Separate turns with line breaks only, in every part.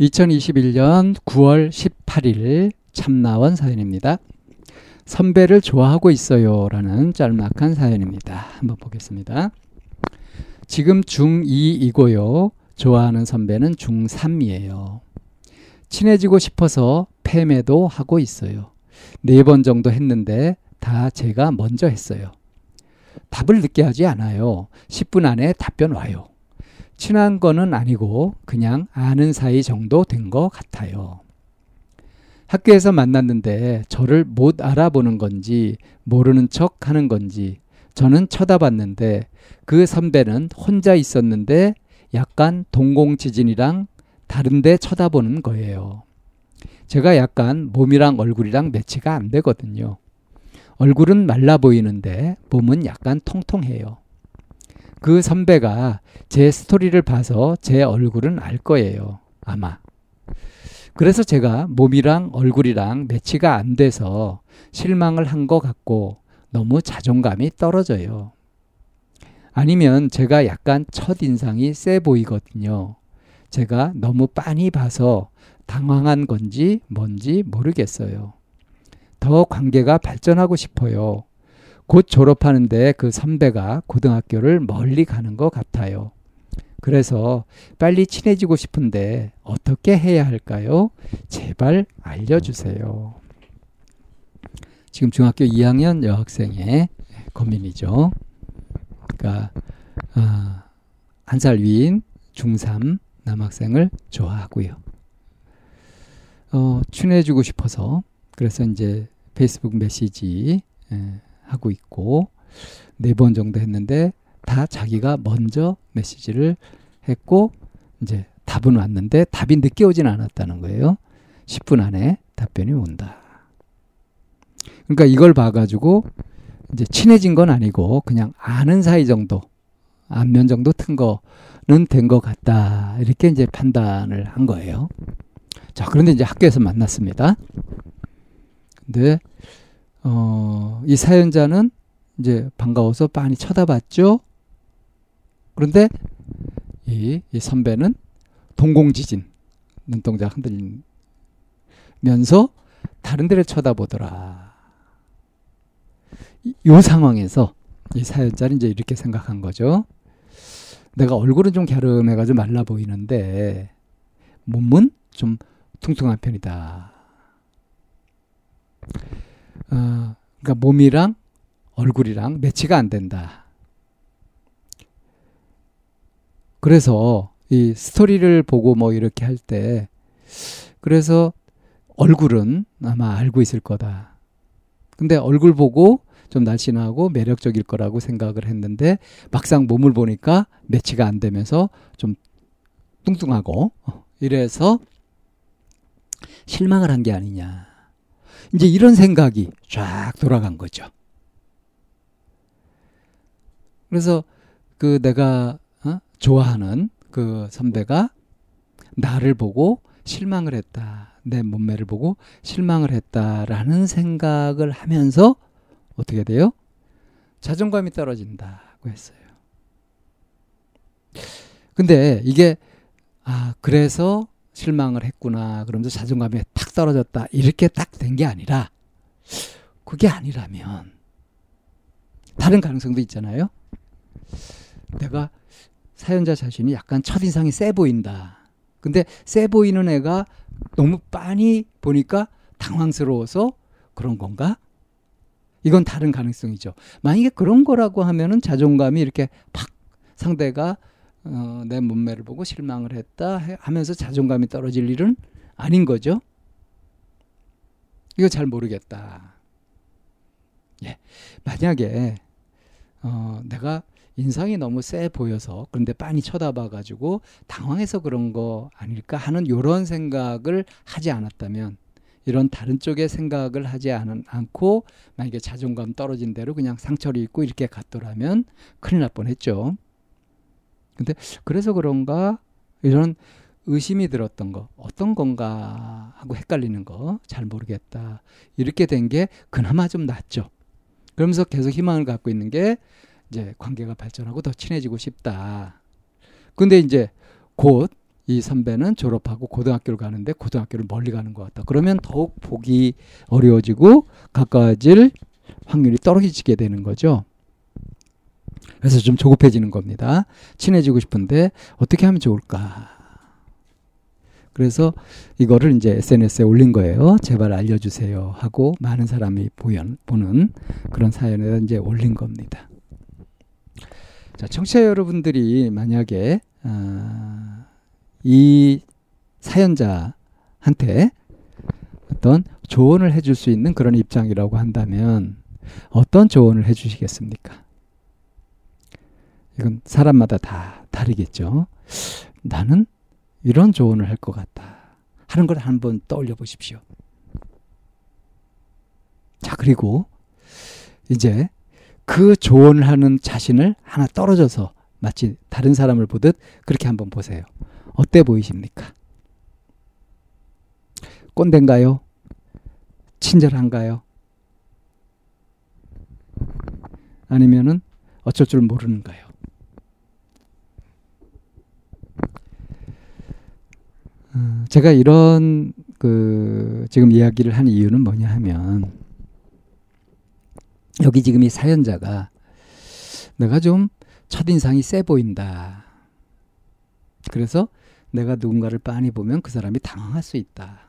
2021년 9월 18일 참나원 사연입니다. 선배를 좋아하고 있어요. 라는 짤막한 사연입니다. 한번 보겠습니다. 지금 중2이고요. 좋아하는 선배는 중3이에요. 친해지고 싶어서 패매도 하고 있어요. 네 번 정도 했는데 다 제가 먼저 했어요. 답을 늦게 하지 않아요. 10분 안에 답변 와요. 친한 거는 아니고 그냥 아는 사이 정도 된 것 같아요. 학교에서 만났는데 저를 못 알아보는 건지 모르는 척 하는 건지 저는 쳐다봤는데 그 선배는 혼자 있었는데 약간 동공지진이랑 다른데 쳐다보는 거예요. 제가 약간 몸이랑 얼굴이랑 매치가 안 되거든요. 얼굴은 말라 보이는데 몸은 약간 통통해요. 그 선배가 제 스토리를 봐서 제 얼굴은 알 거예요. 아마. 그래서 제가 몸이랑 얼굴이랑 매치가 안 돼서 실망을 한 것 같고 너무 자존감이 떨어져요. 아니면 제가 약간 첫인상이 세 보이거든요. 제가 너무 빤히 봐서 당황한 건지 뭔지 모르겠어요. 더 관계가 발전하고 싶어요. 곧 졸업하는데 그 선배가 고등학교를 멀리 가는 것 같아요. 그래서 빨리 친해지고 싶은데 어떻게 해야 할까요? 제발 알려주세요. 지금 중학교 2학년 여학생의 고민이죠. 그러니까 어, 한살 위인 중3 남학생을 좋아하고요. 어, 친해지고 싶어서 그래서 이제 페이스북 메시지 예, 하고 있고 네 번 정도 했는데 다 자기가 먼저 메시지를 했고 이제 답은 왔는데 답이 늦게 오진 않았다는 거예요. 10분 안에 답변이 온다. 그러니까 이걸 봐가지고 이제 친해진 건 아니고 그냥 아는 사이 정도 안면 정도 튼 거는 된 것 같다 이렇게 이제 판단을 한 거예요. 자 그런데 이제 학교에서 만났습니다. 근데 어, 이 사연자는 이제 반가워서 빤히 쳐다봤죠. 그런데 이, 이 선배는 동공지진 눈동자 흔들면서 다른 데를 쳐다보더라. 이, 이 상황에서 이 사연자는 이제 이렇게 생각한 거죠. 내가 얼굴은 좀 갸름해가지고 말라 보이는데 몸은 좀 퉁퉁한 편이다. 어, 그러니까 몸이랑 얼굴이랑 매치가 안 된다. 그래서 이 스토리를 보고 뭐 이렇게 할 때 그래서 얼굴은 아마 알고 있을 거다. 근데 얼굴 보고 좀 날씬하고 매력적일 거라고 생각을 했는데 막상 몸을 보니까 매치가 안 되면서 좀 뚱뚱하고 어, 이래서 실망을 한 게 아니냐. 이제 이런 생각이 쫙 돌아간 거죠. 그래서 그 내가 어? 좋아하는 그 선배가 나를 보고 실망을 했다. 내 몸매를 보고 실망을 했다라는 생각을 하면서 어떻게 돼요? 자존감이 떨어진다고 했어요. 근데 이게 아 그래서 실망을 했구나 그러면서 자존감이 탁 떨어졌다 이렇게 딱 된 게 아니라 그게 아니라면 다른 가능성도 있잖아요. 내가 사연자 자신이 약간 첫인상이 세 보인다. 근데 세 보이는 애가 너무 빤히 보니까 당황스러워서 그런 건가? 이건 다른 가능성이죠. 만약에 그런 거라고 하면은 자존감이 이렇게 팍 상대가 어, 내 몸매를 보고 실망을 했다 하면서 자존감이 떨어질 일은 아닌 거죠. 이거 잘 모르겠다. 예. 만약에 어, 내가 인상이 너무 세 보여서 그런데 빤히 쳐다봐 가지고 당황해서 그런 거 아닐까 하는 요런 생각을 하지 않았다면 이런 다른 쪽의 생각을 하지 않, 않고 만약에 자존감 떨어진 대로 그냥 상처를 입고 이렇게 갔더라면 큰일 날 뻔했죠. 근데 그래서 그런가 이런 의심이 들었던 거 어떤 건가 하고 헷갈리는 거 잘 모르겠다 이렇게 된 게 그나마 좀 낫죠. 그러면서 계속 희망을 갖고 있는 게 이제 관계가 발전하고 더 친해지고 싶다. 근데 이제 곧 이 선배는 졸업하고 고등학교를 가는데 고등학교를 멀리 가는 것 같다. 그러면 더욱 보기 어려워지고 가까워질 확률이 떨어지게 되는 거죠. 그래서 좀 조급해지는 겁니다. 친해지고 싶은데 어떻게 하면 좋을까? 그래서 이거를 이제 SNS에 올린 거예요. 제발 알려주세요 하고 많은 사람이 보는 그런 사연에 이제 올린 겁니다. 자, 청취자 여러분들이 만약에 어, 이 사연자한테 어떤 조언을 해줄 수 있는 그런 입장이라고 한다면 어떤 조언을 해주시겠습니까? 이건 사람마다 다 다르겠죠. 나는 이런 조언을 할 것 같다. 하는 걸 한번 떠올려 보십시오. 자, 그리고 이제 그 조언을 하는 자신을 하나 떨어져서 마치 다른 사람을 보듯 그렇게 한번 보세요. 어때 보이십니까? 꼰대인가요? 친절한가요? 아니면은 어쩔 줄 모르는가요? 어, 제가 이런 그 지금 이야기를 한 이유는 뭐냐 하면 여기 지금 이 사연자가 내가 좀 첫인상이 세 보인다. 그래서 내가 누군가를 빤히 보면 그 사람이 당황할 수 있다.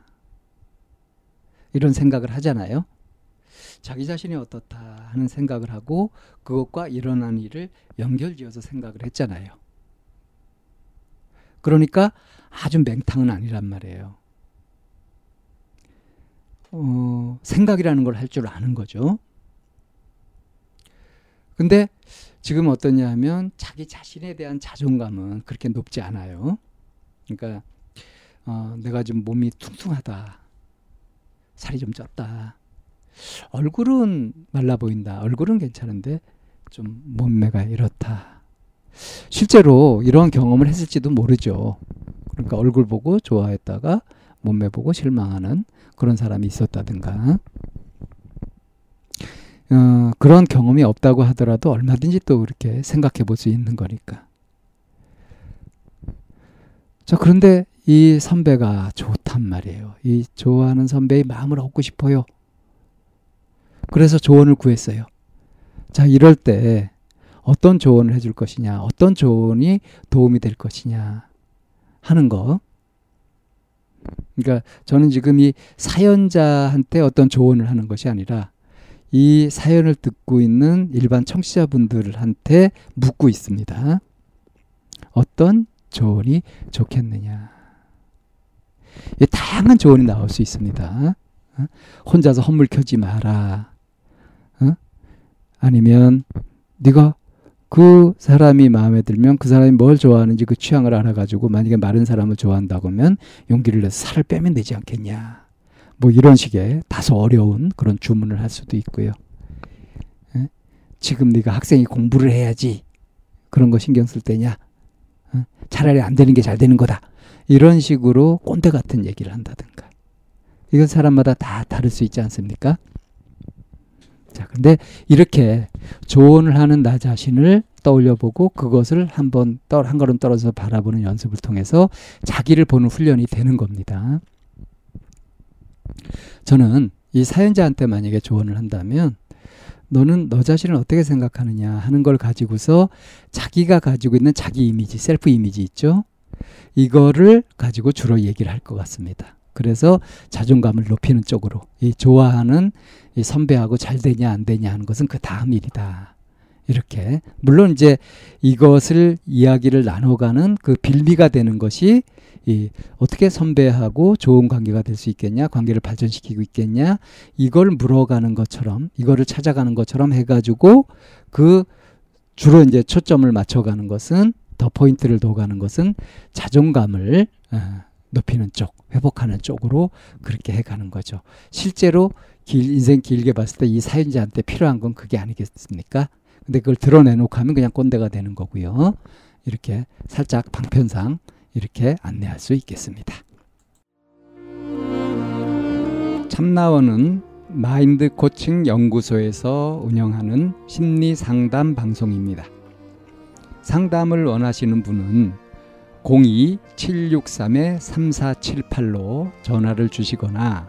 이런 생각을 하잖아요. 자기 자신이 어떻다 하는 생각을 하고 그것과 일어난 일을 연결지어서 생각을 했잖아요. 그러니까 아주 맹탕은 아니란 말이에요. 어, 생각이라는 걸 할 줄 아는 거죠. 근데 지금 어떠냐 하면 자기 자신에 대한 자존감은 그렇게 높지 않아요. 그러니까 어, 내가 좀 몸이 퉁퉁하다. 살이 좀 쪘다. 얼굴은 말라 보인다. 얼굴은 괜찮은데 좀 몸매가 이렇다. 실제로 이런 경험을 했을지도 모르죠. 그러니까 얼굴 보고 좋아했다가 몸매 보고 실망하는 그런 사람이 있었다든가. 어, 그런 경험이 없다고 하더라도 얼마든지 또 그렇게 생각해 볼 수 있는 거니까. 자, 그런데 이 선배가 좋단 말이에요. 이 좋아하는 선배의 마음을 얻고 싶어요. 그래서 조언을 구했어요. 자, 이럴 때 어떤 조언을 해줄 것이냐, 어떤 조언이 도움이 될 것이냐 하는 거. 그러니까 저는 지금 이 사연자한테 어떤 조언을 하는 것이 아니라 이 사연을 듣고 있는 일반 청취자분들한테 묻고 있습니다. 어떤 조언이 좋겠느냐. 다양한 조언이 나올 수 있습니다. 어? 혼자서 헛물 켜지 마라. 어? 아니면 네가 그 사람이 마음에 들면 그 사람이 뭘 좋아하는지 그 취향을 알아가지고 만약에 마른 사람을 좋아한다고 하면 용기를 내서 살을 빼면 되지 않겠냐. 뭐 이런 식의 다소 어려운 그런 주문을 할 수도 있고요. 에? 지금 네가 학생이 공부를 해야지 그런 거 신경 쓸 때냐? 에? 차라리 안 되는 게 잘 되는 거다. 이런 식으로 꼰대 같은 얘기를 한다든가. 이건 사람마다 다 다를 수 있지 않습니까? 자, 근데 이렇게 조언을 하는 나 자신을 떠올려 보고 그것을 한번 한 걸음 떨어져 바라보는 연습을 통해서 자기를 보는 훈련이 되는 겁니다. 저는 이 사연자한테 만약에 조언을 한다면 너는 너 자신을 어떻게 생각하느냐 하는 걸 가지고서 자기가 가지고 있는 자기 이미지, 셀프 이미지 있죠? 이거를 가지고 주로 얘기를 할 것 같습니다. 그래서 자존감을 높이는 쪽으로 이 좋아하는 이 선배하고 잘 되냐 안 되냐 하는 것은 그 다음 일이다. 이렇게 물론 이제 이것을 이야기를 나눠가는 그 빌미가 되는 것이 이 어떻게 선배하고 좋은 관계가 될 수 있겠냐, 관계를 발전시키고 있겠냐, 이걸 물어가는 것처럼, 이거를 찾아가는 것처럼 해가지고 그 주로 이제 초점을 맞춰가는 것은 더 포인트를 둬가는 것은 자존감을 어, 높이는 쪽, 회복하는 쪽으로 그렇게 해가는 거죠. 실제로 길, 인생 길게 봤을 때 이 사연자한테 필요한 건 그게 아니겠습니까? 근데 그걸 드러내놓고 하면 그냥 꼰대가 되는 거고요. 이렇게 살짝 방편상 이렇게 안내할 수 있겠습니다. 참나원은 마인드 코칭 연구소에서 운영하는 심리 상담 방송입니다. 상담을 원하시는 분은 02-763-3478로 전화를 주시거나